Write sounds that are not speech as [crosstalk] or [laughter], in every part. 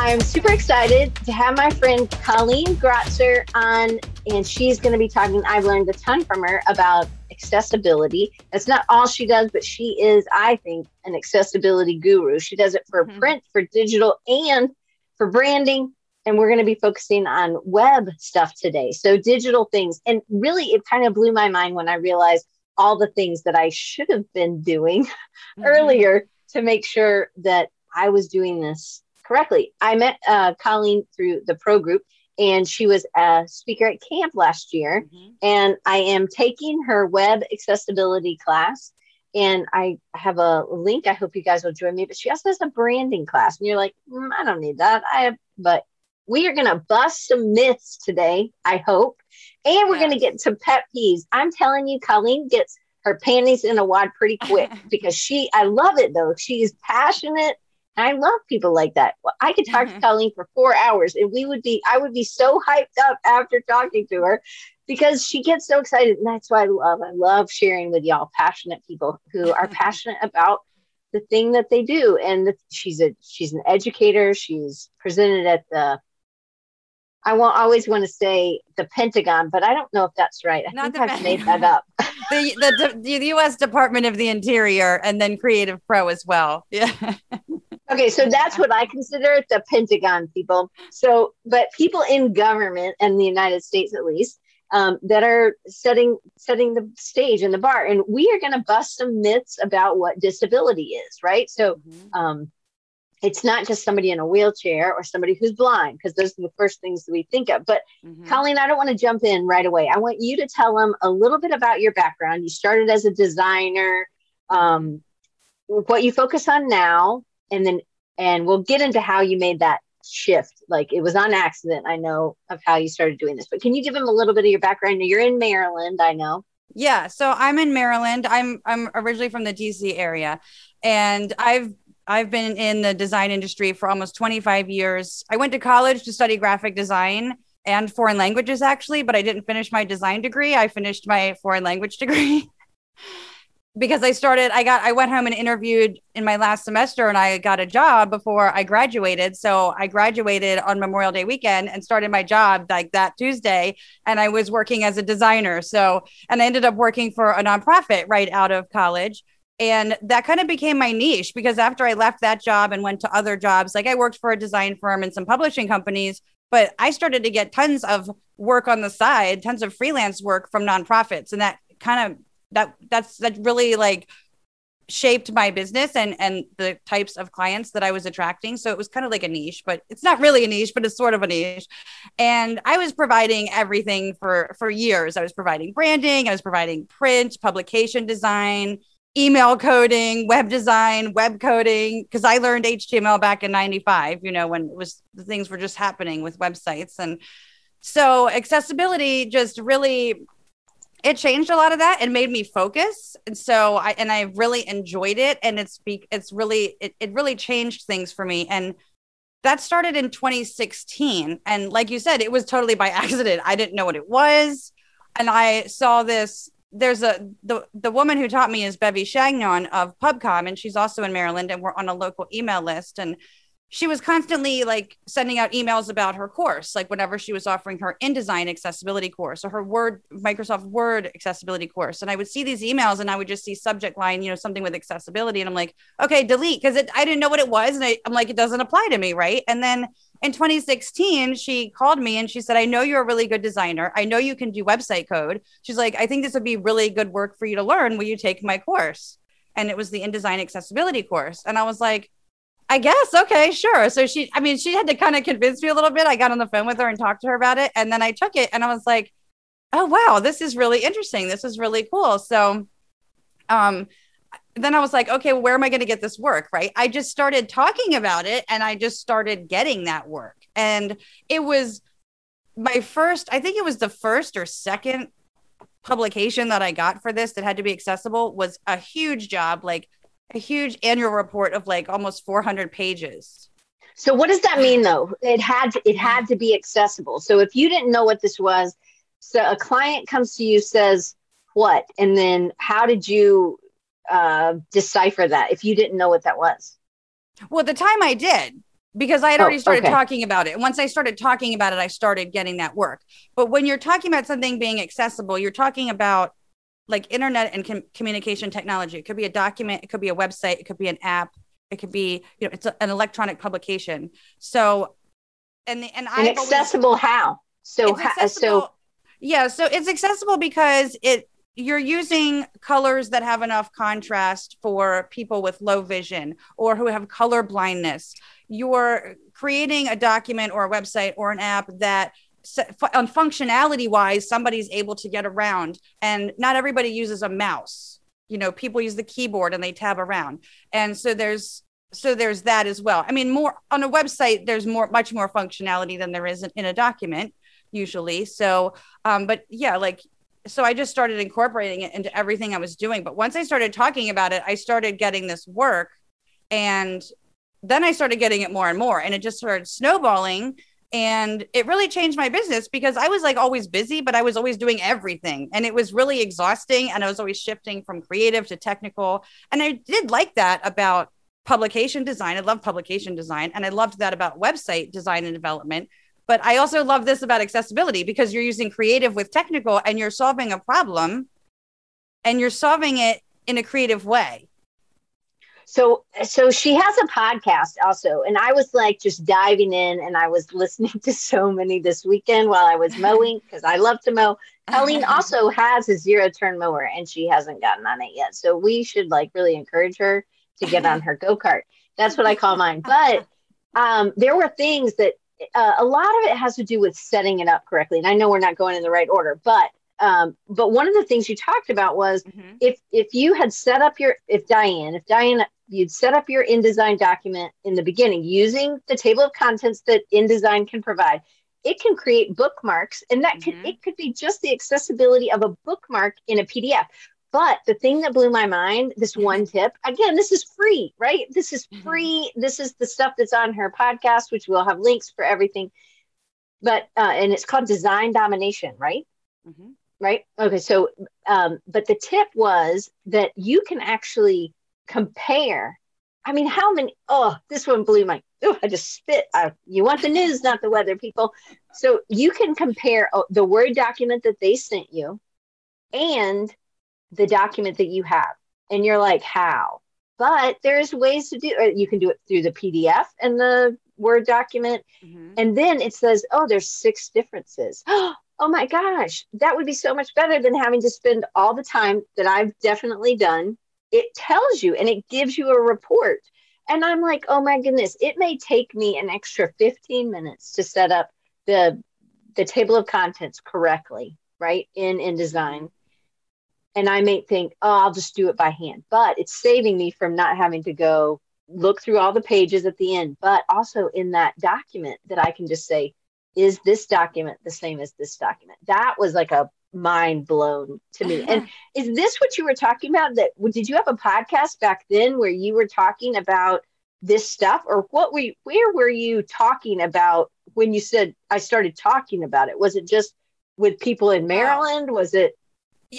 I'm super excited to have my friend Colleen Gratzer on, and she's going to be talking. I've learned a ton from her about accessibility. That's not all she does, but she is, I think, an accessibility guru. She does it for mm-hmm. print, for digital, and for branding. And we're going to be focusing on web stuff today. So, digital things. And really, it kind of blew my mind when I realized all the things that I should have been doing [laughs] mm-hmm. earlier to make sure that I was doing this correctly. I met uh, Colleen through the pro group, and she was a speaker at camp last year. Mm-hmm. And I am taking her web accessibility class. And I have a link. I hope you guys will join me. But she also has a branding class. And you're like, mm, I don't need that. I have, but we are going to bust some myths today, I hope. And we're going to get some pet peeves. I'm telling you, Colleen gets her panties in a wad pretty quick [laughs] because she, I love it though. She is passionate I love people like that. Well, I could talk mm-hmm. to Colleen for four hours and we would be, I would be so hyped up after talking to her because she gets so excited. And that's why I love, I love sharing with y'all passionate people who are passionate about the thing that they do. And she's a, she's an educator. She's presented at the, I won't always want to say the Pentagon, but I don't know if that's right. I Not think I've made that up. [laughs] [laughs] the, the, the U.S. Department of the Interior and then Creative Pro as well. Yeah. [laughs] Okay, so that's what I consider the Pentagon people. So, but people in government and the United States, at least, um, that are setting setting the stage and the bar, and we are going to bust some myths about what disability is, right? So, mm-hmm. um, it's not just somebody in a wheelchair or somebody who's blind, because those are the first things that we think of. But mm-hmm. Colleen, I don't want to jump in right away. I want you to tell them a little bit about your background. You started as a designer. Um, what you focus on now and then and we'll get into how you made that shift. Like it was on accident i know of how you started doing this but can you give them a little bit of your background? You're in maryland i know. Yeah so i'm in maryland. I'm i'm originally from the dc area and i've i've been in the design industry for almost 25 years. I went to college to study graphic design and foreign languages actually but i didn't finish my design degree. I finished my foreign language degree [laughs] because I started, I got, I went home and interviewed in my last semester and I got a job before I graduated. So I graduated on Memorial Day weekend and started my job like that Tuesday. And I was working as a designer. So, and I ended up working for a nonprofit right out of college. And that kind of became my niche because after I left that job and went to other jobs, like I worked for a design firm and some publishing companies, but I started to get tons of work on the side, tons of freelance work from nonprofits. And that kind of that that's that really like shaped my business and and the types of clients that I was attracting. So it was kind of like a niche, but it's not really a niche, but it's sort of a niche. And I was providing everything for for years. I was providing branding, I was providing print, publication design, email coding, web design, web coding because I learned HTML back in 95, you know, when it was the things were just happening with websites and so accessibility just really it changed a lot of that and made me focus. And so i and i really enjoyed it. And it's be, it's really it, it really changed things for me. And that started in 2016 and like you said it was totally by [laughs] accident. I didn't know what it was. And i saw this there's a the the woman who taught me is Bevi Chagnon of PubCom, and she's also in Maryland, and we're on a local email list. And she was constantly like sending out emails about her course like whenever she was offering her indesign accessibility course or her word microsoft word accessibility course. And i would see these emails and i would just see subject line you know something with accessibility. And i'm like okay delete because i didn't know what it was. And I, i'm like it doesn't apply to me right? And then in 2016 she called me and she said i know you're a really good designer. I know you can do website code. She's like i think this would be really good work for you to learn. Will you take my course? And it was the indesign accessibility course. And i was like I guess. Okay, sure. So she, I mean, she had to kind of convince me a little bit. I got on the phone with her and talked to her about it. And then I took it and I was like, oh, wow, this is really interesting. This is really cool. So, um, then I was like, okay, where am I going to get this work? Right. I just started talking about it and I just started getting that work. And it was my first, I think it was the first or second publication that I got for this that had to be accessible was a huge job. Like a huge annual report of like almost 400 pages. So what does that mean though? It had to, it had to be accessible. So if you didn't know what this was, so a client comes to you says what, and then how did you uh, decipher that if you didn't know what that was? Well, the time I did, because I had already oh, started okay. talking about it. And once I started talking about it, I started getting that work. But when you're talking about something being accessible, you're talking about like internet and com- communication technology. It could be a document, it could be a website, it could be an app, it could be, you know, it's a, an electronic publication. So, and the, and I accessible always, how? So, ha- so yeah, so it's accessible because it you're using colors that have enough contrast for people with low vision or who have color blindness. You're creating a document or a website or an app that on functionality wise somebody's able to get around and not everybody uses a mouse. You know people use the keyboard and they tab around. And so there's so there's that as well. I mean more on a website there's more much more functionality than there is in, in a document usually. So um but yeah like so i just started incorporating it into everything i was doing. But once i started talking about it i started getting this work and then i started getting it more and more and it just started snowballing and it really changed my business because I was like always busy, but I was always doing everything. And it was really exhausting. And I was always shifting from creative to technical. And I did like that about publication design. I love publication design. And I loved that about website design and development. But I also love this about accessibility because you're using creative with technical and you're solving a problem and you're solving it in a creative way so so she has a podcast also and i was like just diving in and i was listening [laughs] to so many this weekend while i was mowing because i love to mow. Colleen [laughs] also has a zero turn mower and she hasn't gotten on it yet. So we should like really encourage her to get on her go-kart. That's what i call mine. But um, there were things that uh, a lot of it has to do with setting it up correctly and i know we're not going in the right order but um, but one of the things you talked about was mm-hmm. if if you had set up your if Diane if Diane you'd set up your InDesign document in the beginning using the table of contents that InDesign can provide. It can create bookmarks, and that mm-hmm. could it could be just the accessibility of a bookmark in a PDF. But the thing that blew my mind, this mm-hmm. one tip, again, this is free, right? This is mm-hmm. free. Mm-hmm. This is the stuff that's on her podcast, which we'll have links for everything. But uh, and it's called Design Domination, right? Mm-hmm. Right. Okay. So, um, but the tip was that you can actually compare. I mean, how many? Oh, this one blew my. Oh, I just spit. Uh, you want the news, not the weather, people. So you can compare oh, the Word document that they sent you and the document that you have. And you're like, how? But there's ways to do it. You can do it through the PDF and the Word document. Mm-hmm. And then it says, oh, there's six differences. [gasps] Oh my gosh, that would be so much better than having to spend all the time that I've definitely done it tells you and it gives you a report. And I'm like, oh my goodness, it may take me an extra 15 minutes to set up the the table of contents correctly, right? In InDesign. And I may think, oh, I'll just do it by hand. But it's saving me from not having to go look through all the pages at the end, but also in that document that I can just say, is this document the same as this document? That was like a mind blown to me. and [laughs] is this what you were talking about? That did you have a podcast back then where you were talking about this stuff, or what were you, where were you talking about when you said I started talking about it? Was it just with people in Maryland? Was it?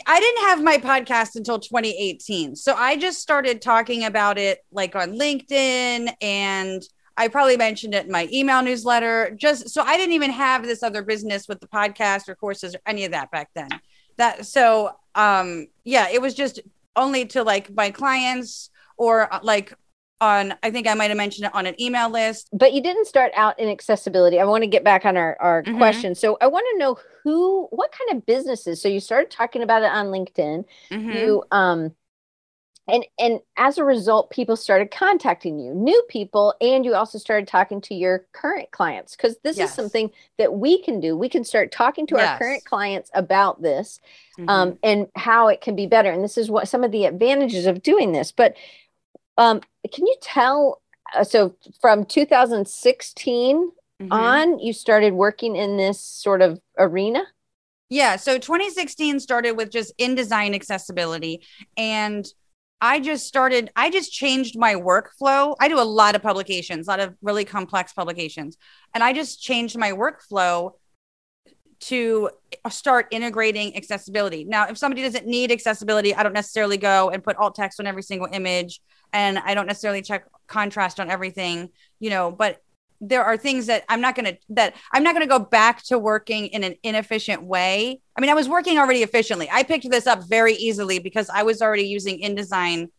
I didn't have my podcast until 2018. So I just started talking about it like on LinkedIn and I probably mentioned it in my email newsletter. Just so I didn't even have this other business with the podcast or courses or any of that back then. That so um yeah, it was just only to like my clients or uh, like on I think I might have mentioned it on an email list. But you didn't start out in accessibility. I want to get back on our, our mm-hmm. question. So I want to know who what kind of businesses. So you started talking about it on LinkedIn. Mm-hmm. You um and and as a result people started contacting you new people and you also started talking to your current clients because this yes. is something that we can do we can start talking to yes. our current clients about this mm-hmm. um, and how it can be better and this is what some of the advantages of doing this but um, can you tell uh, so from 2016 mm-hmm. on you started working in this sort of arena yeah so 2016 started with just InDesign accessibility and I just started, I just changed my workflow. I do a lot of publications, a lot of really complex publications. And I just changed my workflow to start integrating accessibility. Now, if somebody doesn't need accessibility, I don't necessarily go and put alt text on every single image and I don't necessarily check contrast on everything, you know, but there are things that I'm not to that I'm not to go back to working in an inefficient way. I mean, I was working already efficiently. I picked this up very easily because I was already using InDesign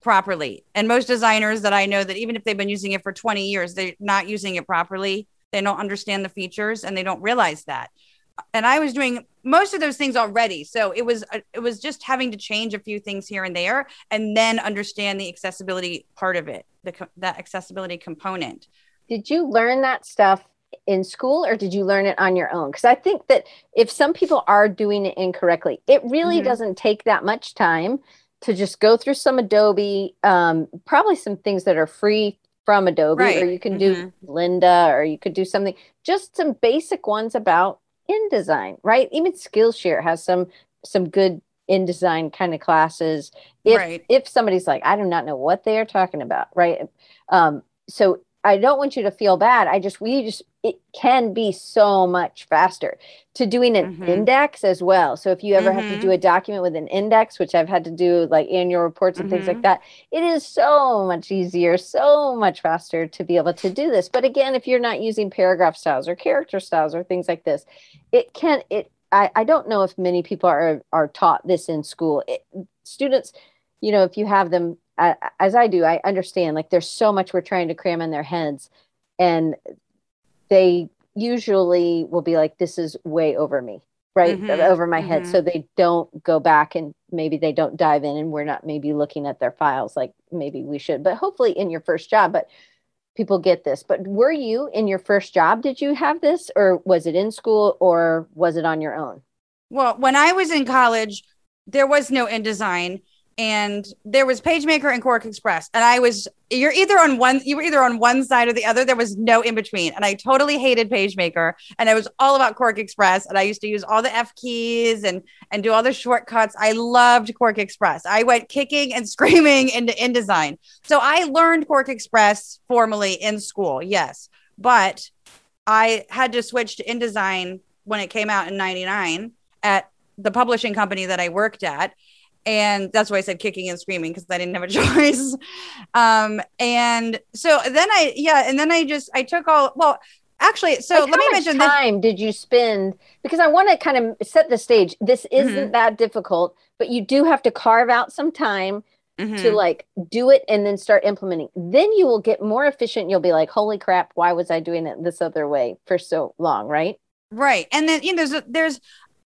properly. And most designers that I know that even if they've been using it for 20 years, they're not using it properly. They don't understand the features and they don't realize that. And I was doing most of those things already. So it was it was just having to change a few things here and there and then understand the accessibility part of it, the that accessibility component did you learn that stuff in school or did you learn it on your own? Because I think that if some people are doing it incorrectly, it really mm-hmm. doesn't take that much time to just go through some Adobe, um, probably some things that are free from Adobe, right. or you can mm-hmm. do Lynda, or you could do something, just some basic ones about InDesign, right? Even Skillshare has some some good InDesign kind of classes. If right. if somebody's like, I do not know what they are talking about, right? Um, so I don't want you to feel bad. I just, we just, it can be so much faster to doing an mm-hmm. index as well. So if you ever mm-hmm. have to mm-hmm. do a document with an index, which I've had to do like annual reports and mm-hmm. things like mm-hmm. that, it is so much easier, so much faster to be able to do this. But again, if you're not using paragraph styles or character styles or things like this, it can, it, I, I don't know if many people are, are taught this in school. It, students, you know, if you have them as I do, I understand like there's so much we're trying to cram in their heads, and they usually will be like, "This is way over me." right mm-hmm. over my head mm-hmm. so they don't go back and maybe they don't dive in and we're not maybe looking at their files like maybe we should but hopefully in your first job but people get this but were you in your first job did you have this or was it in school or was it on your own well when i was in college there was no InDesign and there was PageMaker and QuarkXPress, and I was you're either on one you were either on one side or the other. There was no in between, and I totally hated PageMaker, and I was all about QuarkXPress, and I used to use all the F keys and and do all the shortcuts. I loved QuarkXPress. I went kicking and [laughs] screaming into InDesign. So I learned QuarkXPress formally in school, yes, but I had to switch to InDesign when it came out in '99 at the publishing company that I worked at and that's why I said kicking and screaming because I didn't have a [laughs] choice. Um, and so then I, yeah, and then I just I took all well. Actually, so like let me mention time did you spend because I want to kind of set the stage. This isn't mm-hmm. that difficult, but you do have to carve out some time mm-hmm. to like do it and then start implementing. Then you will get more efficient. You'll be like, "Holy crap, why was I doing it this other way for so long?" Right? Right. And then you know there's there's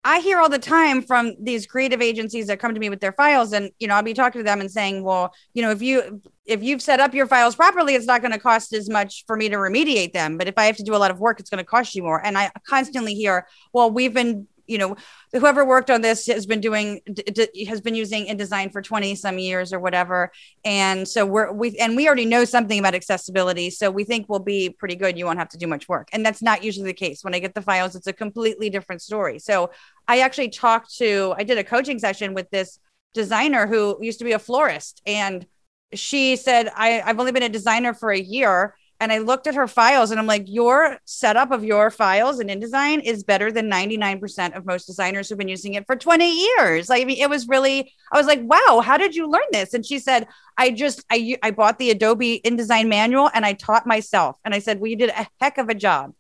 I hear all the time from these creative agencies that come to me with their files and you know I'll be talking to them and saying well you know if you if you've set up your files properly it's not going to cost as much for me to remediate them. But if I have to do a lot of work it's going to cost you more. And I constantly hear well we've been you know whoever worked on this has been doing d- has been using InDesign for 20 some years or whatever. And so we're we and we already know something about accessibility so we think we'll be pretty good. You won't have to do much work. And that's not usually the case. When i get the files it's a completely different story. So i actually talked to i did a coaching session with this designer who used to be a florist. And she said I, i've only been a designer for a year and I looked at her files and I'm like, your setup of your files in InDesign is better than 99% of most designers who've been using it for 20 years. Like, I mean, it was really, I was like, wow, how did you learn this? And she said, I just, I, I bought the Adobe InDesign manual and I taught myself. And I said, well, you did a heck of a job.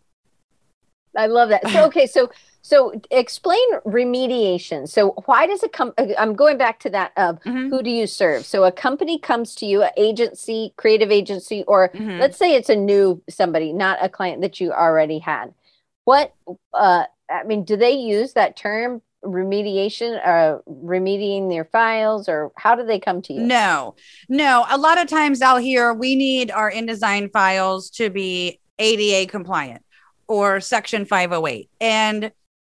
I love that. So, okay. So so explain remediation. So why does it come? I'm going back to that of mm-hmm. who do you serve? So a company comes to you, an agency, creative agency, or mm-hmm. let's say it's a new somebody, not a client that you already had. What, uh, I mean, do they use that term remediation uh remediating their files or how do they come to you no no a lot of times i'll hear we need our indesign files to be ada compliant or section 508 and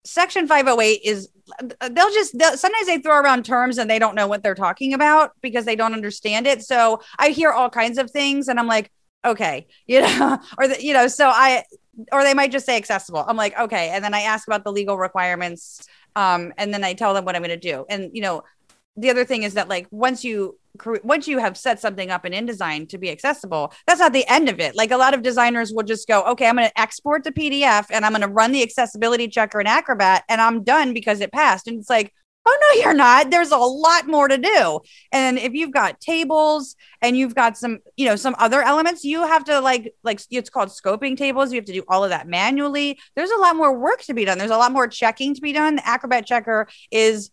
Section 508 is they'll just they'll, sometimes they throw around terms and they don't know what they're talking about because they don't understand it. So I hear all kinds of things and I'm like, okay, [laughs] you know, or the, you know, so I or they might just say accessible. I'm like, okay, and then I ask about the legal requirements um and then I tell them what I'm going to do. And you know, the other thing is that like once you once you have set something up in InDesign to be accessible, that's not the end of it. Like a lot of designers will just go, okay, I'm going to export the PDF and I'm going to run the accessibility checker in Acrobat and I'm done because it passed. And it's like, Oh no, you're not. There's a lot more to do. And if you've got tables and you've got some, you know, some other elements, you have to like like it's called scoping tables. You have to do all of that manually. There's a lot more work to be done. There's a lot more checking to be done. The Acrobat checker is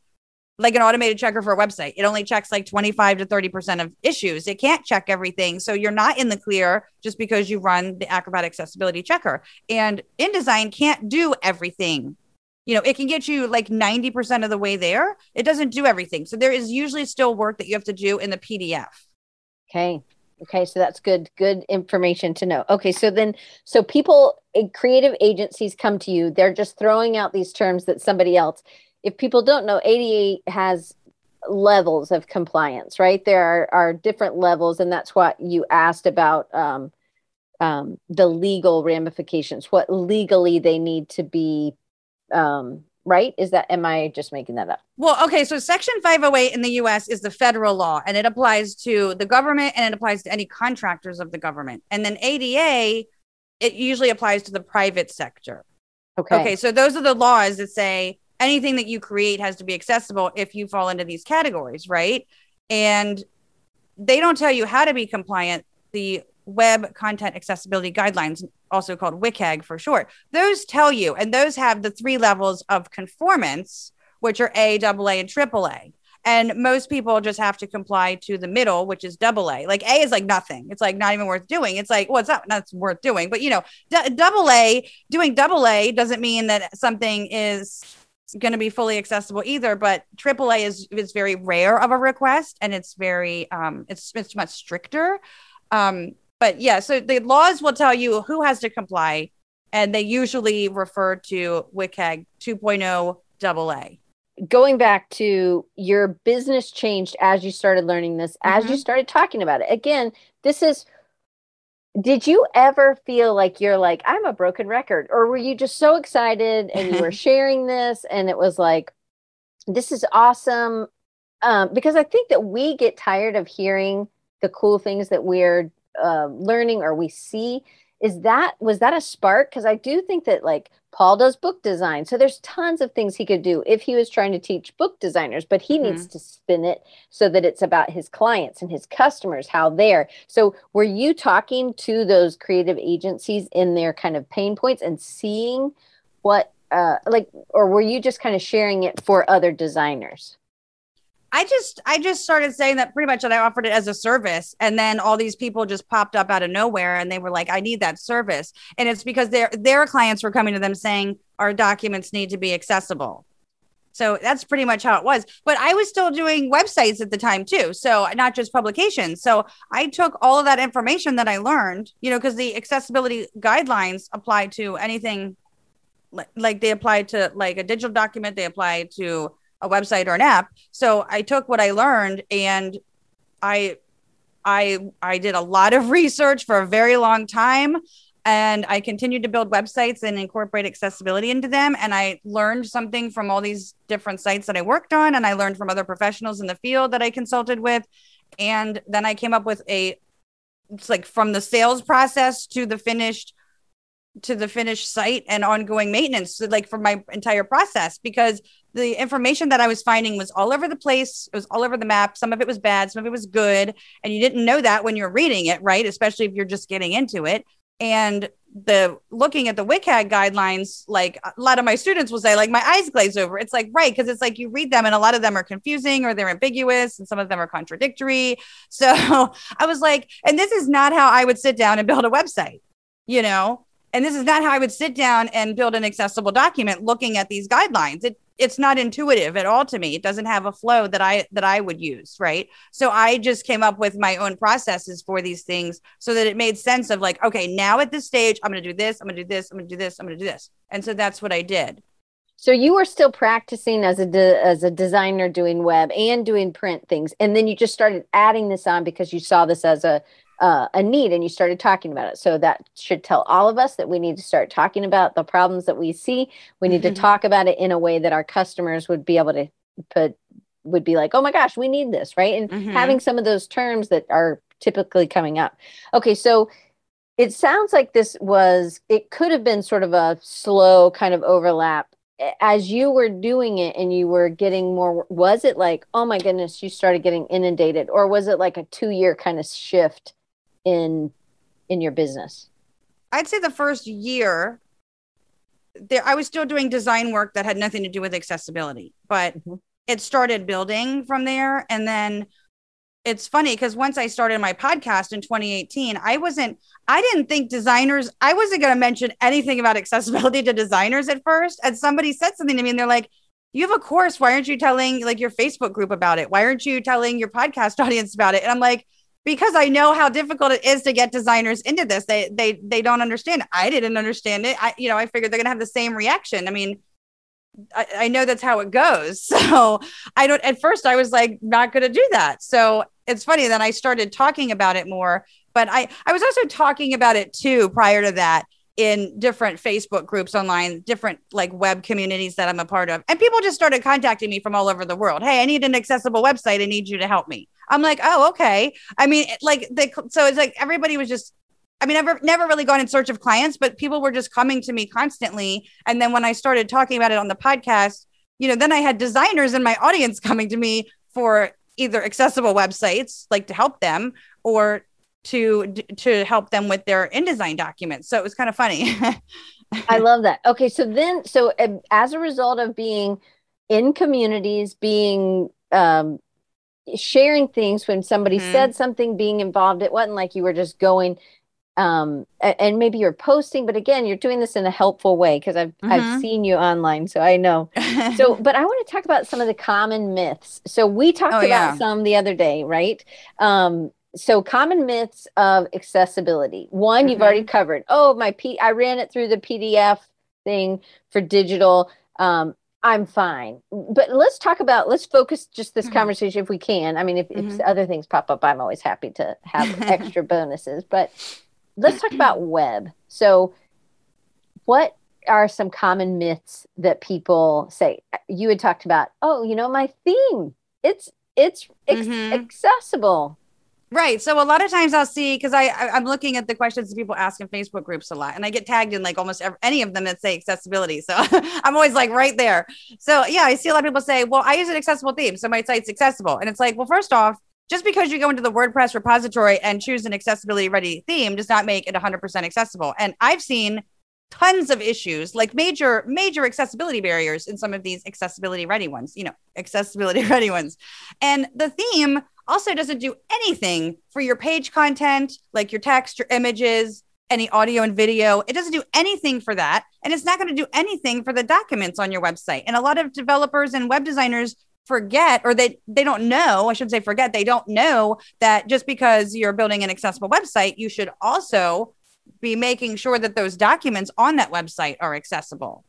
like an automated checker for a website. It only checks like 25 to 30% of issues. It can't check everything. So you're not in the clear just because you run the Acrobat accessibility checker. And InDesign can't do everything. You know it can get you like 90% of the way there. It doesn't do everything. So there is usually still work that you have to do in the pdf okay. Okay. So that's good good information to know. Okay. So then so people eh, creative agencies come to you. They're just throwing out these terms that somebody else if people don't know ada has levels of compliance right there are, are different levels and that's what you asked about um, um, the legal ramifications what legally they need to be um, right? Is that, am I just making that up? Well, okay. So Section 508 in the US is the federal law and it applies to the government and it applies to any contractors of the government. And then ADA, it usually applies to the private sector. Okay. Okay. So those are the laws that say anything that you create has to be accessible if you fall into these categories, right? And they don't tell you how to be compliant. The Web Content Accessibility Guidelines, also called WCAG for short. Those tell you, and those have the three levels of conformance, which are A, AA, and AAA. And most people just have to comply to the middle, which is double A. Like A is like nothing. It's like not even worth doing. It's like, well, it's not that's worth doing. But you know, double A, doing double A doesn't mean that something is going to be fully accessible either. But AAA is is very rare of a request, and it's very um, it's it's much stricter. Um, but yeah, so the laws will tell you who has to comply, and they usually refer to WCAG 2.0 AA. Going back to your business changed as you started learning this, mm-hmm. as you mm-hmm. started talking about it. Again, this is did you ever feel like you're like i'm a broken record or were you just so excited and you were [laughs] sharing this and it was like this is awesome um, because i think that we get tired of hearing the cool things that we're uh, learning or we see. Is that was that a spark? Because i do think that like paul does book design. So there's tons of things he could do if he was trying to teach book designers but he mm-hmm. needs to spin it so that it's about his clients and his customers how they're. So were you talking to those creative agencies in their kind of pain points and seeing what uh like or were you just kind of sharing it for other designers I just I just started saying that pretty much that I offered it as a service and then all these people just popped up out of nowhere and they were like I need that service and it's because their their clients were coming to them saying our documents need to be accessible. So that's pretty much how it was. But I was still doing websites at the time too. So not just publications. So I took all of that information that I learned, you know, because the accessibility guidelines apply to anything like, like they apply to like a digital document, they apply to a website or an app. So I took what I learned and I I I did a lot of [laughs] research for a very long time. And I continued to build websites and incorporate accessibility into them. And I learned something from all these different sites that I worked on. And I learned from other professionals in the field that I consulted with. And then I came up with a it's like from the sales process to the finished to the finished site and ongoing maintenance like for my entire process because the information that i was finding was all over the place it was all over the map some of it was bad some of it was good and you didn't know that when you're reading it right especially if you're just getting into it and the looking at the WCAG guidelines, like a lot of my students will say, like my eyes glaze over. It's like right because it's like you read them and a lot of them are confusing or they're ambiguous and some of them are contradictory. [laughs] So I was like, and this is not how I would sit down and build a website, you know. And this is not how I would sit down and build an accessible document looking at these guidelines. It it's not intuitive at all to me. It doesn't have a flow that I that I would use, right? So I just came up with my own processes for these things so that it made sense of like, okay, now at this stage, I'm going to do this, I'm going to do this, I'm going to do this, I'm going to do this. And so that's what I did. So you were still practicing as a de- as a designer doing web and doing print things and then you just started adding this on because you saw this as a uh, a need and you started talking about it. So that should tell all of us that we need to start talking about the problems that we see. We need mm-hmm. to talk about it in a way that our customers would be able to put would be like, oh my gosh, we need this, right? And mm-hmm. having some of those terms that are typically coming up. Okay, so it sounds like this was it could have been sort of a slow kind of overlap as you were doing it and you were getting more was it like oh my goodness you started getting inundated or was it like a 2 year kind of shift in in your business i'd say the first year there i was still doing design work that had nothing to do with accessibility but mm-hmm. it started building from there and then it's funny because once I started my podcast in 2018, I wasn't, I didn't think designers, I wasn't going to mention anything about [laughs] accessibility to designers at first. And somebody said something to me and they're like, you have a course. Why aren't you telling like your Facebook group about it? Why aren't you telling your podcast [laughs] audience about it? And I'm like, because I know how difficult it is to get designers into this. They they they don't understand. I didn't understand it. I you know I figured they're gonna have the same reaction. I mean, I, I, know that's how it goes. [laughs] So I don't, at first I was like, not to do that. So it's funny that I started talking about it more, but I, I was also talking about it too prior to that in different Facebook groups online, different like web communities that I'm a part of. And people just started contacting me from all over the world. Hey, I need an accessible website. I need you to help me. I'm like, oh, okay. I mean, like, they, so it's like everybody was just I mean, I've never really gone in search of clients, but people were just coming to me constantly. And then when I started talking about it on the podcast, you know, then I had designers in my audience [laughs] coming to me for either accessible websites, like to help them, or to to help them with their InDesign documents. So it was kind of funny. [laughs] I love that. Okay, so then, so um, as a result of being in communities, being um, sharing things when somebody mm-hmm. said something, being involved, it wasn't like you were just going um and maybe you're posting but again you're doing this in a helpful way because i've mm-hmm. i've seen you online so i know [laughs] so but i want to talk about some of the common myths so we talked oh, about yeah. some the other day right um so common myths of accessibility one mm-hmm. you've already covered oh my p i ran it through the pdf thing for digital um I'm fine. But let's talk about, let's focus just this mm-hmm. conversation if we can. I mean, if, mm-hmm. if other things pop up, I'm always happy to have [laughs] extra bonuses. But let's talk about web. So, what are some common myths that people say? You had talked about, oh, you know, my theme, it's it's mm-hmm. accessible. Right. So a lot of times I'll see because I, I am looking at the questions that people ask in Facebook groups a lot, and I get tagged in like almost every, any of them that say accessibility. So [laughs] I'm always like right there. So yeah, I see a lot of people say, "Well, I use an accessible theme, so my site's accessible," and it's like, well, first off, just because you go into the WordPress repository and choose an accessibility ready theme does not make it 100% accessible. And I've seen tons of issues, like major, major accessibility barriers in some of these accessibility ready ones, you know, accessibility [laughs] ready ones. And the theme also doesn't do anything for your page content, like your text, your images, any audio and video. It doesn't do anything for that. And it's not going to do anything for the documents on your website. And a lot of developers and web designers forget or they they don't know i should say forget they don't know that just because you're building an accessible website you should also be making sure that those documents on that website are accessible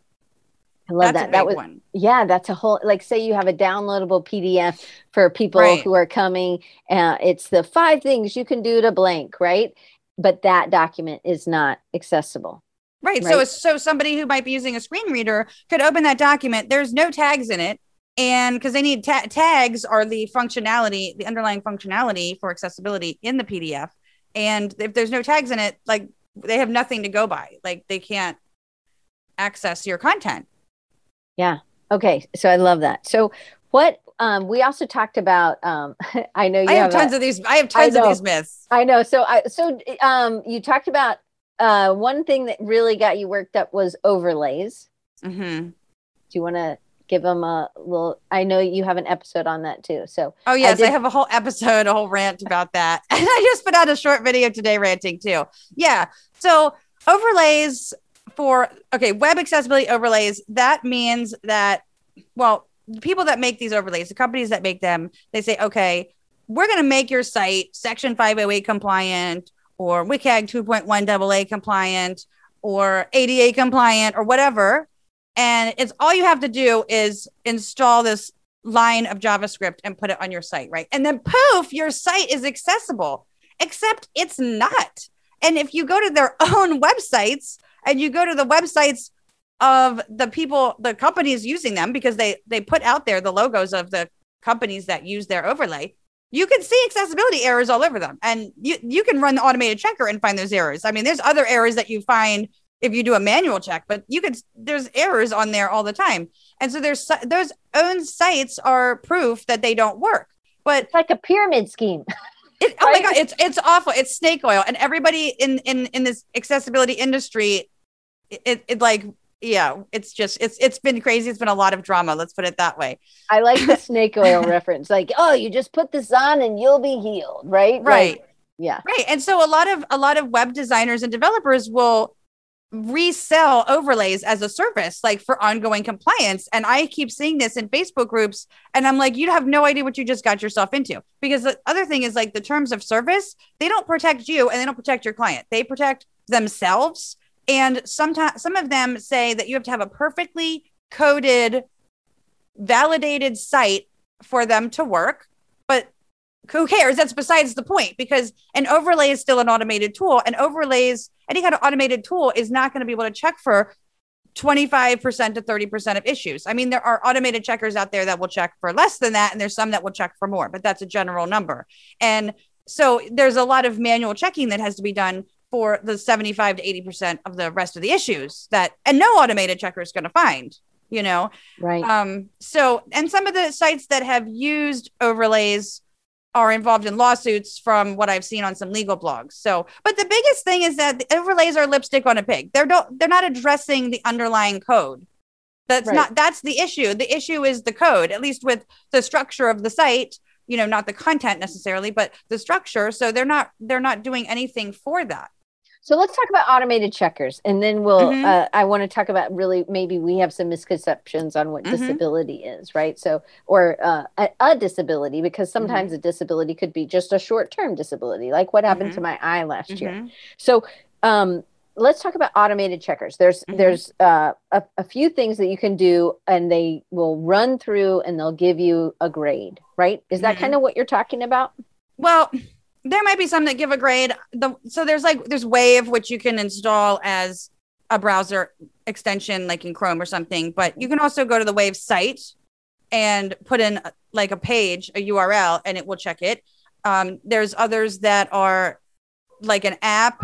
I love that's that. That was one. yeah. That's a whole like say you have a downloadable PDF for people right. who are coming. Uh, it's the five things you can do to blank, right? But that document is not accessible. Right. right. So so somebody who might be using a screen reader could open that document. There's no tags in it and because they need ta- tags are the functionality the underlying functionality for accessibility in the pdf and if there's no tags in it like they have nothing to go by like they can't access your content yeah. Okay. So i love that. So what um, we also talked about um, [laughs] i know you I have, have tons a, of these i have tons I of these myths. I know. So i so um, you talked about uh, one thing that really got you worked up was overlays. Mm-hmm. do you want to give them a little i know you have an episode on that too so oh yes i, did... I have a whole episode a whole rant about that. And [laughs] i just put out a short video today ranting too. Yeah. So overlays for okay web accessibility overlays that means that well people that make these overlays the companies that make them they say okay we're going to make your site section 508 compliant or WCAG 2.1 AA compliant or ADA compliant or whatever and it's all you have to do is install this line of JavaScript and put it on your site, right? And then poof, your site is accessible, except it's not. And if you go to their own [laughs] websites and you go to the websites of the people, the companies using them, because they they put out there the logos of the companies that use their overlay, you can see accessibility errors all over them. And you you can run the automated checker and find those errors. I mean, there's other errors that you find if you do a manual check, but you could there's errors on there all the time. And so there's those own sites are proof that they don't work. But it's like a pyramid scheme. [laughs] It, right? Oh my god, it's it's awful. It's snake oil, and everybody in in in this accessibility industry, it, it like yeah, it's just it's it's been crazy. It's been a lot of drama. Let's put it that way. I like the [laughs] snake oil reference. Like, oh, you just put this on and you'll be healed, right? Right. Like, yeah. Right. And so a lot of a lot of web designers and developers will resell overlays as a service like for ongoing compliance and i keep seeing this in facebook groups and i'm like you have no idea what you just got yourself into because the other thing is like the terms of service they don't protect you and they don't protect your client they protect themselves and sometimes some of them say that you have to have a perfectly coded validated site for them to work but who cares? That's besides the point because an overlay is still an automated tool. And overlays, any kind of automated tool is not going to be able to check for 25% to 30% of issues. I mean, there are automated checkers out there that will check for less than that, and there's some that will check for more, but that's a general number. And so there's a lot of manual checking that has to be done for the 75 to 80% of the rest of the issues that, and no automated checker is going to find you know right um so and some of the sites that have used overlays are involved in lawsuits from what I've seen on some legal blogs. So, but the biggest thing is that the overlays are lipstick on a pig. They're don't they're not addressing the underlying code. That's right. not that's the issue. The issue is the code, at least with the structure of the site, you know, not the content necessarily, but the structure. So they're not they're not doing anything for that. So let's talk about automated checkers, and then we'll. Mm-hmm. Uh, I want to talk about really maybe we have some misconceptions on what mm-hmm. disability is, right? So, or uh, a, a, disability, because sometimes mm-hmm. a disability could be just a short-term disability, like what happened to mm-hmm. my eye last year. Mm-hmm. So, um, let's talk about automated checkers. There's mm-hmm. there's uh, a, a few things that you can do, and they will run through, and they'll give you a grade, right? Is that kind of what you're talking about? Well there might be some that give a grade. The so there's like there's Wave which you can install as a browser extension like in Chrome or something, but you can also go to the Wave site and put in like a page, a URL, and it will check it. Um, there's others that are like an app.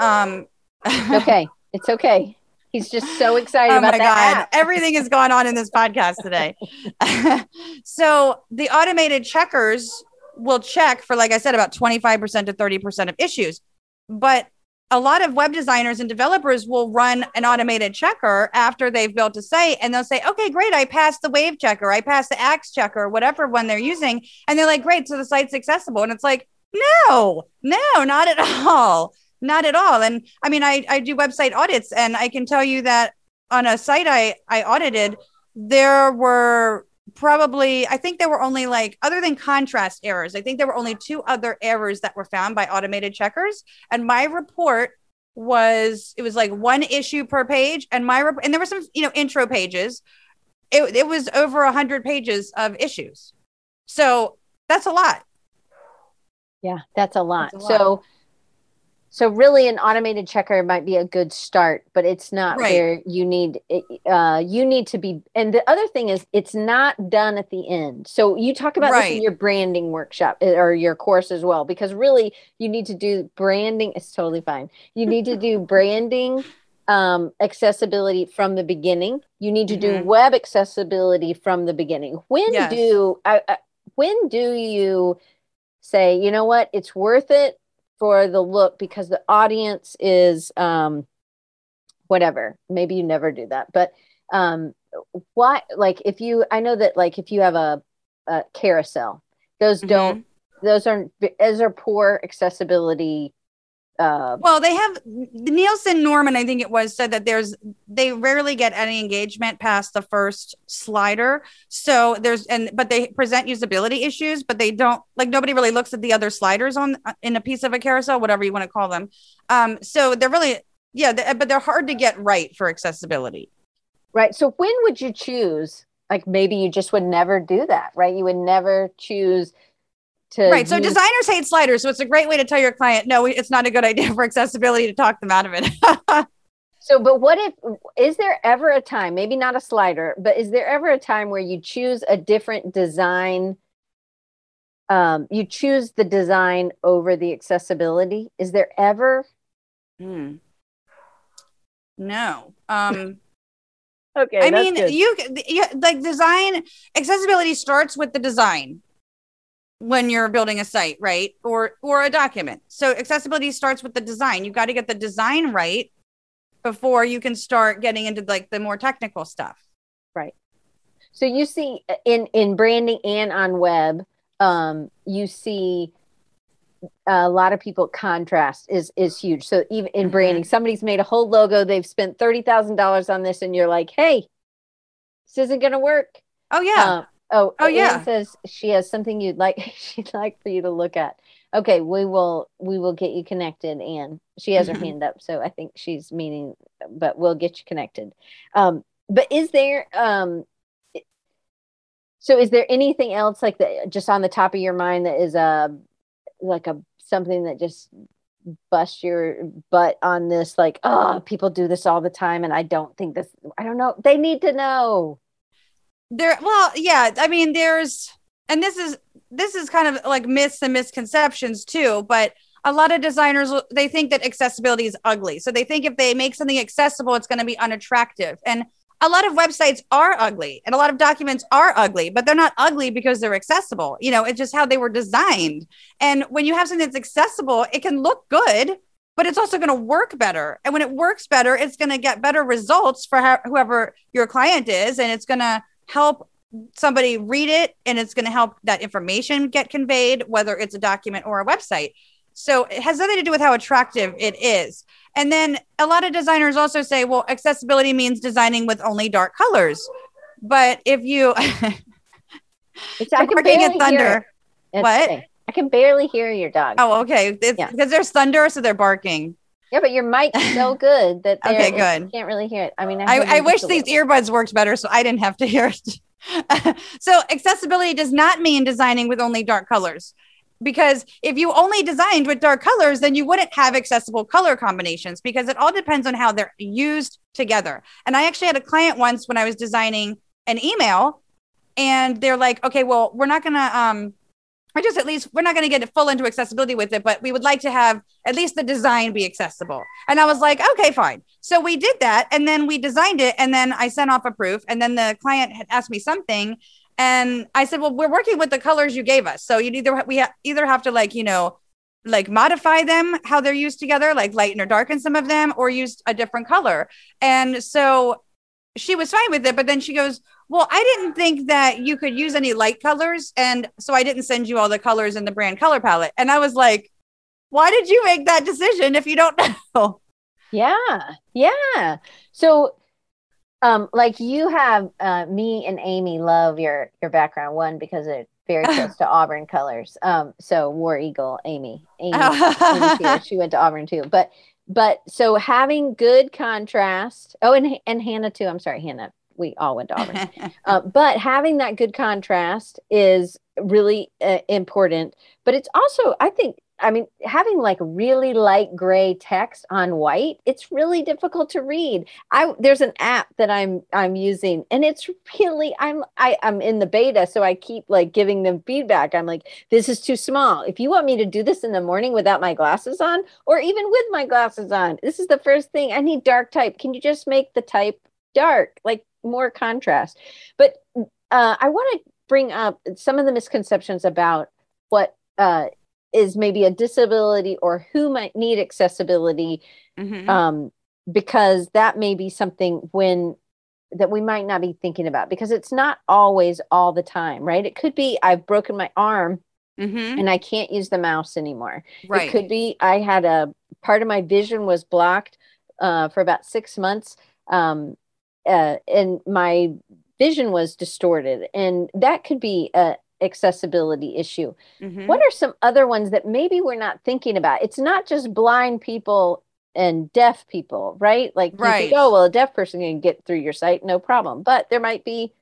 Um, okay, it's okay. He's just so [laughs] excited oh about my that God. App. Everything is going on in this podcast today. [laughs] [laughs] so the automated checkers will check for, like I said, about 25% to 30% of issues. But a lot of web designers and developers will run an automated checker after they've built a site and they'll say, okay, great, I passed the wave checker, I passed the axe checker, whatever one they're using. And they're like, great, so the site's accessible. And it's like, no, no, not at [laughs] all. Not at all. And I mean, I, I do website audits and I can tell you that on a site I, I audited, there were probably i think there were only like other than contrast errors i think there were only two other errors that were found by automated checkers. And my report was it was like one issue per page. And my rep- and there were some you know intro pages. It, it was over a hundred pages of issues. So that's a lot. Yeah that's a lot, that's a lot. so so really, an automated checker might be a good start, but it's not right. where you need. Uh, you need to be. And the other thing is, it's not done at the end. So you talk about right. this in your branding workshop eh, or your course as well, because really, you need to do branding. It's totally fine. You need to do [laughs] branding, um, accessibility from the beginning. You need to mm-hmm. do web accessibility from the beginning. When yes. do I, I, when do you say, you know what, it's worth it? For the look because the audience is um whatever maybe you never do that but um why like if you i know that like if you have a, a carousel those mm-hmm. don't those aren't those are poor accessibility uh, well, they have Nielsen Norman, I think it was, said that there's they rarely get any engagement past the first slider. So there's and but they present usability issues, but they don't like nobody really looks at the other sliders on in a piece of a carousel, whatever you want to call them. Um, so they're really yeah, they, but they're hard to get right for accessibility. Right. So when would you choose? Like maybe you just would never do that, right? You would never choose to right so use- designers hate sliders so it's a great way to tell your client no it's not a good idea for accessibility to talk them out of it [laughs] so but what if is there ever a time maybe not a slider but is there ever a time where you choose a different design um, you choose the design over the accessibility is there ever hmm. No. Um [laughs] Okay. I mean, good. you, you like design accessibility starts with the design when you're building a site, right? Or or a document. So accessibility starts with the design. You've got to get the design right before you can start getting into like the more technical stuff. Right. So you see in in branding and on web, um, you see a lot of people contrast is is huge. So even in mm-hmm. branding, somebody's made a whole logo, they've spent thirty thousand dollars on this, and you're like, hey, this isn't gonna work. Oh yeah. Um, oh, oh yeah. Says she has something you'd like [laughs] she'd like for you to look at. Okay, we will we will get you connected, and she has her mm-hmm. hand up, so I think she's meaning, but we'll get you connected. Um, but is there um so is there anything else like that just on the top of your mind that is a like a something that just bust your butt on this like oh people do this all the time and i don't think this i don't know they need to know there well yeah i mean there's and this is this is kind of like myths and misconceptions too but a lot of designers they think that accessibility is ugly so they think if they make something accessible it's going to be unattractive and a lot of websites are ugly and a lot of documents are ugly, but they're not ugly because they're accessible. You know, it's just how they were designed. And when you have something that's accessible, it can look good, but it's also going to work better. And when it works better, it's going to get better results for ho- whoever your client is. And it's going to help somebody read it and it's going to help that information get conveyed, whether it's a document or a website. So it has nothing to do with how attractive it is. And then a lot of designers also say, well, accessibility means designing with only dark colors. But if you [laughs] it's I can barely thunder. What? I can barely hear your dog. Oh, okay. Because yeah. there's thunder, so they're barking. Yeah, but your mic's so [laughs] good that okay, good. can't really hear it. I mean, I, I, I wish these earbuds worked better, so I didn't have to hear it. [laughs] so accessibility does not mean designing with only dark colors because if you only designed with dark colors then you wouldn't have accessible color combinations because it all depends on how they're used together and i actually had a client once when i was designing an email and they're like okay well we're not going to um or just at least we're not going to get full into accessibility with it but we would like to have at least the design be accessible and i was like okay fine so we did that and then we designed it and then i sent off a proof and then the client had asked me something and I said, well, we're working with the colors you gave us. So you either we ha- either have to like, you know, like modify them how they're used together, like lighten or darken some of them, or use a different color. And so she was fine with it, but then she goes, Well, I didn't think that you could use any light colors. And so I didn't send you all the colors in the brand color palette. And I was like, Why did you make that decision if you don't [laughs] know? Yeah. Yeah. So um, like you have uh, me and Amy love your your background one because it very [laughs] close to Auburn colors. Um, so War Eagle, Amy, Amy, [laughs] Amy she went to Auburn too. But but so having good contrast. Oh, and and Hannah too. I'm sorry, Hannah. We all went to Auburn. [laughs] uh, but having that good contrast is really uh, important. But it's also, I think, I mean, having like really light gray text on white, it's really difficult to read. I there's an app that I'm I'm using, and it's really I'm I, I'm in the beta, so I keep like giving them feedback. I'm like, this is too small. If you want me to do this in the morning without my glasses on, or even with my glasses on, this is the first thing I need dark type. Can you just make the type dark, like more contrast? But uh, I want to bring up some of the misconceptions about what uh, is maybe a disability or who might need accessibility mm-hmm. um, because that may be something when that we might not be thinking about because it's not always all the time right it could be i've broken my arm mm-hmm. and i can't use the mouse anymore right. it could be i had a part of my vision was blocked uh, for about six months um, uh, and my vision was distorted and that could be a, accessibility issue. Mm-hmm. What are some other ones that maybe we're not thinking about? It's not just blind people and deaf people, right? Like, right. Think, oh, well, a deaf person can get through your site, no problem. But there might be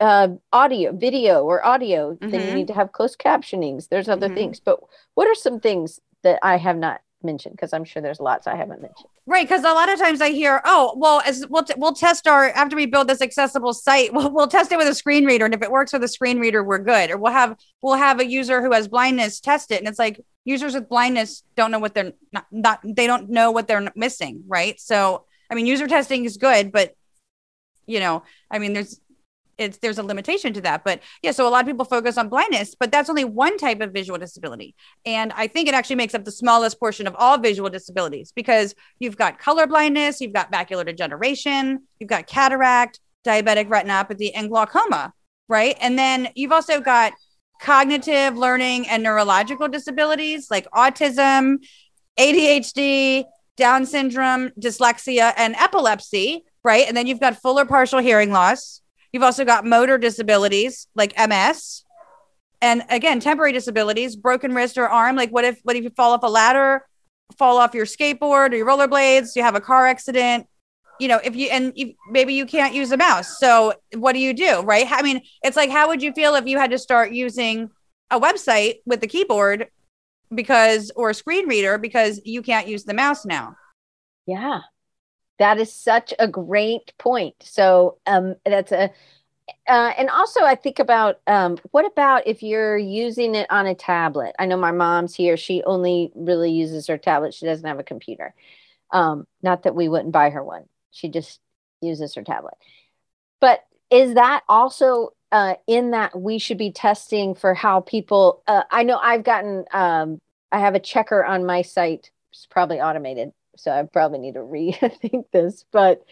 uh, audio, video, or audio. Mm-hmm. Then you need to have closed captionings. There's other mm-hmm. things. But what are some things that I have not mentioned? Because I'm sure there's lots I haven't mentioned. Right, because a lot of times I hear, "Oh, well, as we'll t- we'll test our after we build this accessible site, [laughs] we'll, we'll test it with a screen reader, and if it works with a screen reader, we're good." Or we'll have we'll have a user who has blindness test it, and it's like users with blindness don't know what they're not, not they don't know what they're missing, right? So I mean, user testing is good, but you know, I mean, there's it's there's a limitation to that. But yeah, so a lot of people focus on blindness, but that's only one type of visual disability. And I think it actually makes up the smallest portion of all visual disabilities because you've got color blindness, you've got macular degeneration, you've got cataract, diabetic retinopathy, and glaucoma, right? And then you've also got cognitive, learning, and neurological disabilities like autism, ADHD, Down syndrome, dyslexia, and epilepsy, right? And then you've got full or partial hearing loss You've also got motor disabilities like MS. And again, temporary disabilities, broken wrist or arm. Like what if what if you fall off a ladder, fall off your skateboard or your rollerblades, you have a car accident, you know, if you and you, maybe you can't use a mouse. So what do you do? Right. I mean, it's like how would you feel if you had to start using a website with the keyboard because or a screen reader because you can't use the mouse now? Yeah. That is such a great point. So um, that's a, uh, and also I think about um, what about if you're using it on a tablet? I know my mom's here; she only really uses her tablet. She doesn't have a computer. Um, not that we wouldn't buy her one; she just uses her tablet. But is that also uh, in that we should be testing for how people? Uh, I know I've gotten. Um, I have a checker on my site. It's probably automated so I probably need to [laughs] rethink this, but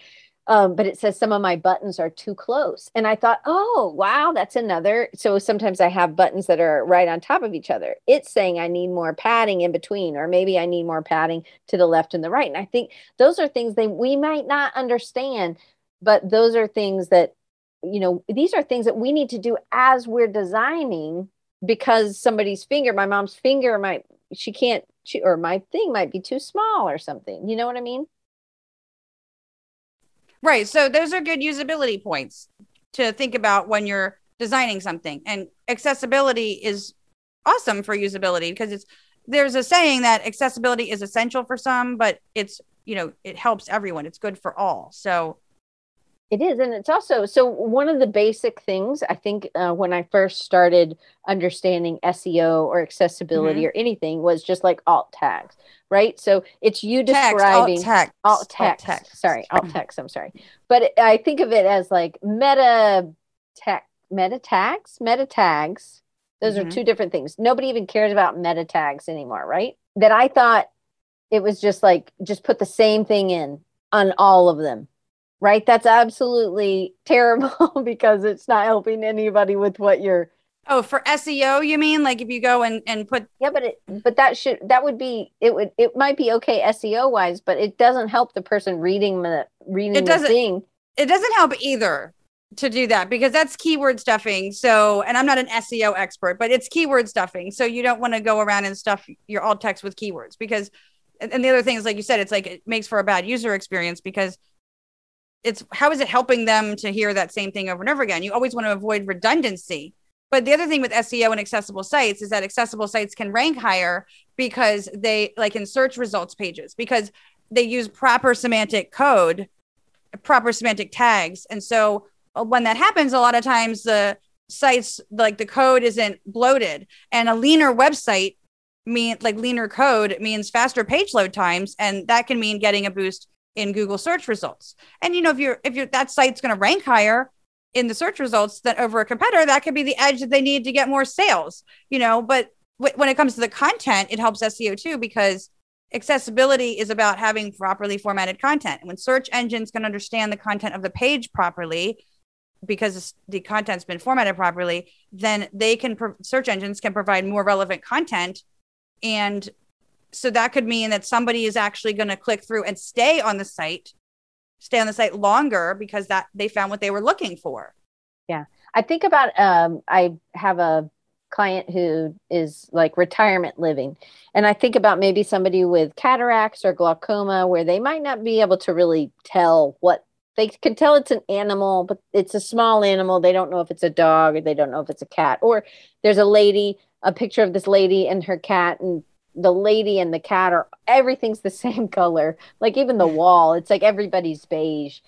um, but it says some of my buttons are too close. And I thought, oh, wow, that's another. So sometimes I have buttons that are right on top of each other. It's saying I need more padding in between, or maybe I need more padding to the left and the right. And I think those are things that we might not understand, but those are things that, you know, these are things that we need to do as we're designing because somebody's finger, my mom's finger my she can't or my thing might be too small or something. You know what I mean? Right. So those are good usability points to think about when you're designing something. And accessibility is awesome for usability because it's there's a saying that accessibility is essential for some, but it's you know, it helps everyone. It's good for all. So it is. And it's also so one of the basic things I think uh, when I first started understanding SEO or accessibility mm-hmm. or anything was just like alt tags, right? So it's you describing text, alt, text, alt, text. alt text. Sorry, [laughs] alt text. I'm sorry. But it, I think of it as like meta tech, meta tags, meta tags. Those mm-hmm. are two different things. Nobody even cares about meta tags anymore, right? That I thought it was just like, just put the same thing in on all of them right? That's absolutely terrible [laughs] because it's not helping anybody with what you're. Oh, for SEO, you mean like if you go and, and put yeah, but it but that should that would be it would it might be okay SEO wise, but it doesn't help the person reading the reading it doesn't, the thing. It doesn't help either to do that because that's keyword stuffing. So, and I'm not an SEO expert, but it's keyword stuffing. So you don't want to go around and stuff your alt text with keywords because, and the other thing is, like you said, it's like it makes for a bad user experience because it's how is it helping them to hear that same thing over and over again? You always want to avoid redundancy. But the other thing with SEO and accessible sites is that accessible sites can rank higher because they like in search results pages because they use proper semantic code, proper semantic tags. And so uh, when that happens, a lot of times the sites like the code isn't bloated and a leaner website mean like leaner code means faster page load times and that can mean getting a boost in Google search results. And you know, if you're if you're that site's going to rank higher in the search results than over a competitor, that could be the edge that they need to get more sales. You know, but w- when it comes to the content, it helps SEO too because accessibility is about having properly formatted content. And when search engines can understand the content of the page properly, because the content's been formatted properly, then they can pro- search engines can provide more relevant content and so that could mean that somebody is actually going to click through and stay on the site stay on the site longer because that they found what they were looking for. Yeah. I think about um, i have a client who is like retirement living and i think about maybe somebody with cataracts or glaucoma where they might not be able to really tell what they can tell it's an animal but it's a small animal. They don't know if it's a dog or they don't know if it's a cat. Or there's a lady a picture of this lady and her cat and the lady and the cat are everything's the [laughs] same color. Like even the wall it's like everybody's beige.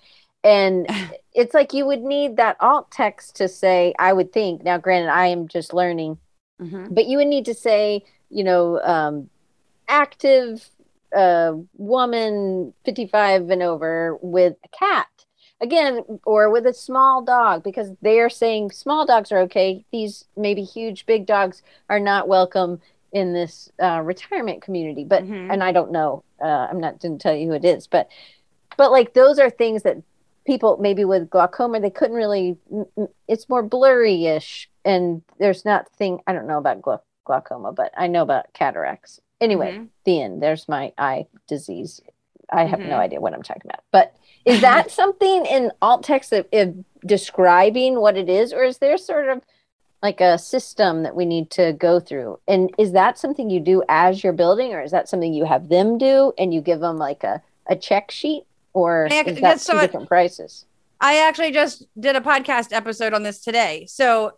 And [sighs] it's like you would need that alt text to say i would think now granted i am just learning mm-hmm. but you would need to say you know um, active a woman 55 and over with a cat. Again or with a small dog because they're saying small dogs are okay. These maybe huge big dogs are not welcome in this uh, retirement community but mm-hmm. and i don't know uh, i'm not didn't tell you who it is but but like those are things that people maybe with glaucoma they couldn't really it's more blurry-ish and there's not thing i don't know about glau- glaucoma but i know about cataracts anyway mm-hmm. the end there's my eye disease i have mm-hmm. no idea what i'm talking about but is that [laughs] something in alt text of, of describing what it is or is there sort of like a system that we need to go through. And is that something you do as you're building or is that something you have them do and you give them like a, a check sheet? Or yeah, is that so two different prices? I actually just did a podcast episode on this today. So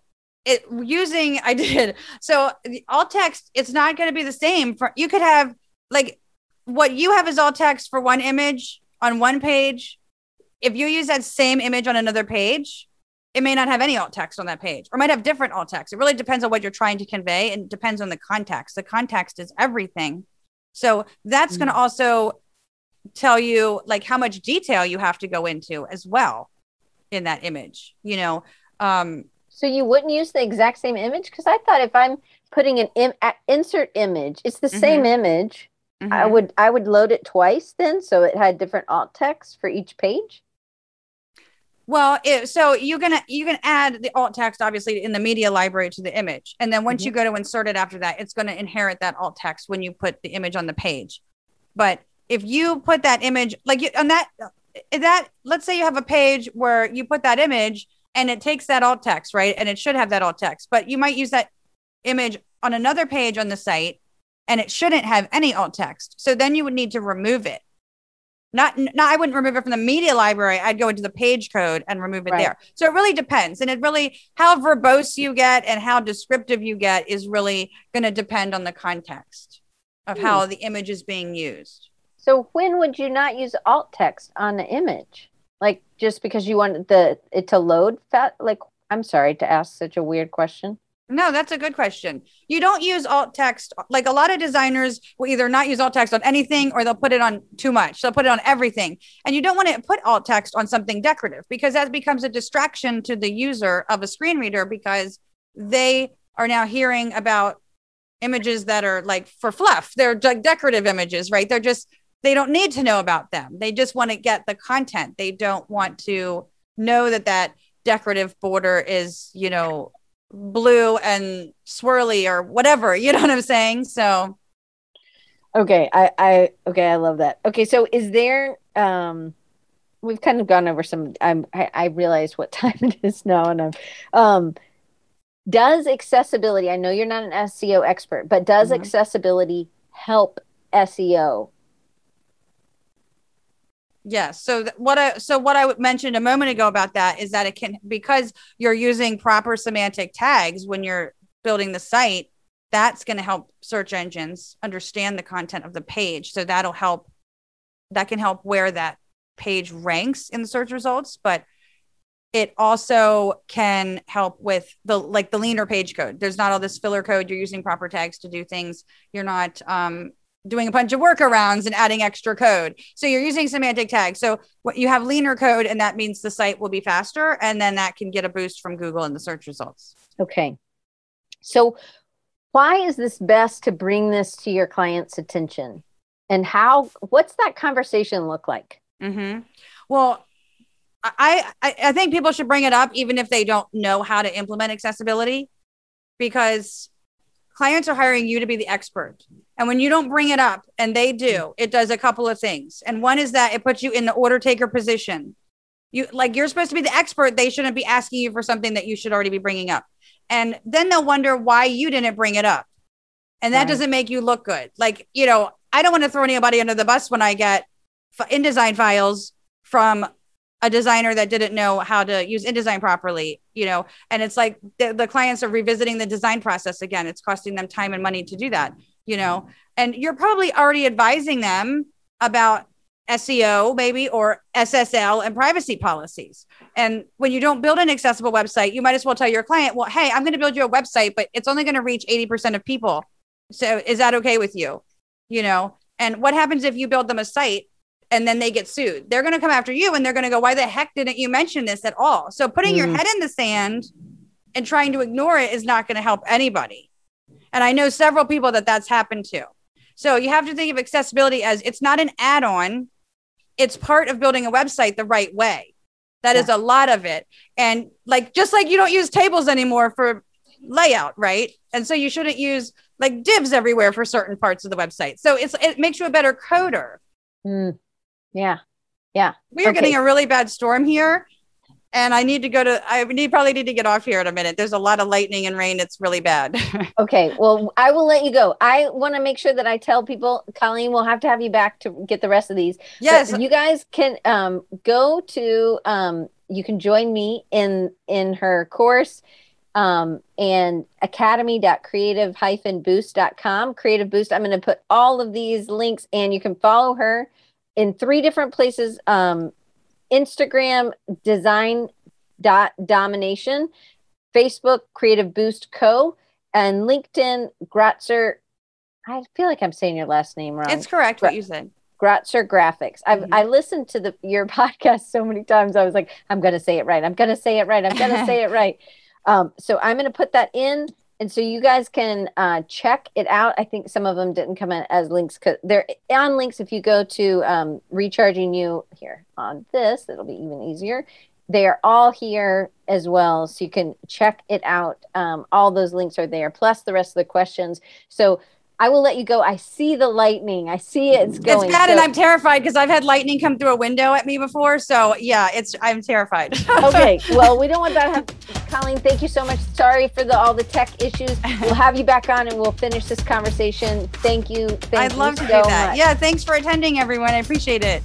it using i [laughs] did. So the alt text it's not going to be the same for you could have like what you have is alt text for one image on one page. If you use that same image on another page it may not have any alt text on that page or might have different alt text. It really depends on what you're trying to convey and depends on the context. The context is everything. So that's mm. going to also tell you like how much detail you have to go into as well in that image you know? Um so you wouldn't use the exact same image? Because i thought if i'm putting an Im- insert image it's the mm-hmm. same image. Mm-hmm. i would i would load it twice then so it had different alt text for each page well, it, so you're gonna you can add the alt text obviously in the media library to the image, and then once mm-hmm. you go to insert it after that, it's going to inherit that alt text when you put the image on the page. But if you put that image like you, on that that let's say you have a page where you put that image and it takes that alt text right, and it should have that alt text, but you might use that image on another page on the site, and it shouldn't have any alt text. So then you would need to remove it not, not I wouldn't remove it from the media library. I'd go into the page code and remove it right. there. So it really depends. And it really, how verbose you get and how descriptive you get is really going to depend on the context of hmm. how the image is being used. So when would you not use alt text on the image? Like just because you want the it to load fat like I'm sorry to ask such a weird question. No, that's a good question. You don't use alt text. Like a lot of designers will either not use alt text on anything or they'll put it on too much. They'll put it on everything. And you don't want to put alt text on something decorative because that becomes a distraction to the user of a screen reader because they are now hearing about images that are like for fluff. They're like decorative images, right? They're just, they don't need to know about them. They just want to get the content. They don't want to know that that decorative border is, you know, blue and swirly or whatever. [laughs] You know what I'm saying? So okay, I I okay, I love that. Okay, so is there um we've kind of gone over some I'm I, I realize what [laughs] time it is now and I'm um does accessibility I know you're not an SEO expert, but does mm-hmm. accessibility help SEO? Yes. So th- what I so what I mentioned a moment ago about that is that it can because you're using proper semantic tags when you're building the site, that's going to help search engines understand the content of the page. So that'll help that can help where that page ranks in the search results, but it also can help with the like the leaner page code. There's not all this filler code. You're using proper tags to do things. You're not um, doing a bunch of workarounds and adding extra code. So you're using semantic tags. So what you have leaner code, and that means the site will be faster, and then that can get a boost from Google in the search results. Okay. So why is this best to bring this to your client's attention? And how what's that conversation look like? Mm-hmm. Well, I, I I think people should bring it up even if they don't know how to implement accessibility because clients are hiring you to be the expert. And when you don't bring it up and they do, mm. it does a couple of things. And one is that it puts you in the order taker position. You like you're supposed to be the expert. They shouldn't be asking you for something that you should already be bringing up. And then they'll wonder why you didn't bring it up. And that right. doesn't make you look good. Like, you know, I don't want to throw anybody under the bus when I get InDesign files from a designer that didn't know how to use InDesign properly, you know, and it's like the, the, clients are revisiting the design process again. It's costing them time and money to do that, you know, and you're probably already advising them about SEO, maybe, or SSL and privacy policies. And when you don't build an accessible website, you might as well tell your client, well, hey, I'm going to build you a website, but it's only going to reach 80% of people. So is that okay with you? You know, And what happens if you build them a site and then they get sued? They're going to come after you and they're going to go, why the heck didn't you mention this at all? So putting mm. your head in the sand and trying to ignore it is not going to help anybody. And I know several people that that's happened to. So you have to think of accessibility as it's not an add on, it's part of building a website the right way. That yeah. is a lot of it. And like, just like you don't use tables anymore for layout, right? And so you shouldn't use like divs everywhere for certain parts of the website. So it's, it makes you a better coder. Mm. Yeah. Yeah. We are okay. getting a really bad storm here and I need to go to. I need probably need to get off here in a minute. There's a lot of lightning and rain. It's really bad. [laughs] okay, well, I will let you go. I want to make sure that I tell people, Colleen, we'll have to have you back to get the rest of these. Yes, but you guys can um, go to. Um, you can join me in in her course um, and academy.creative-boost.com. Creative Boost. I'm going to put all of these links, and you can follow her in three different places. Um, Instagram design dot domination, Facebook Creative Boost Co, and LinkedIn Gratzer. I feel like I'm saying your last name wrong. It's correct Gra- what you said. Gratzer Graphics. I've mm-hmm. I listened to the your [laughs] podcast so many times. I was like, I'm gonna say it right. I'm gonna say it right. I'm gonna [laughs] say it right. Um, so I'm gonna put that in and so you guys can uh, check it out. I think some of them didn't come in as links because they're on links. If you go to um, recharging you here on this, it'll be even easier. They are all here as well, so you can check it out. Um, all those links are there, plus the rest of the questions. So I will let you go. I see the lightning. I see it. It's going. It's bad, so- and I'm terrified because I've had lightning come through a window at me before. So yeah, it's I'm terrified. [laughs] okay. Well, we don't want that. Have, Colleen, thank you so much. Sorry for the all the tech issues. We'll have you back on, and we'll finish this conversation. Thank you. Thank I'd you love to do that. Much. Yeah. Thanks for attending, everyone. I appreciate it.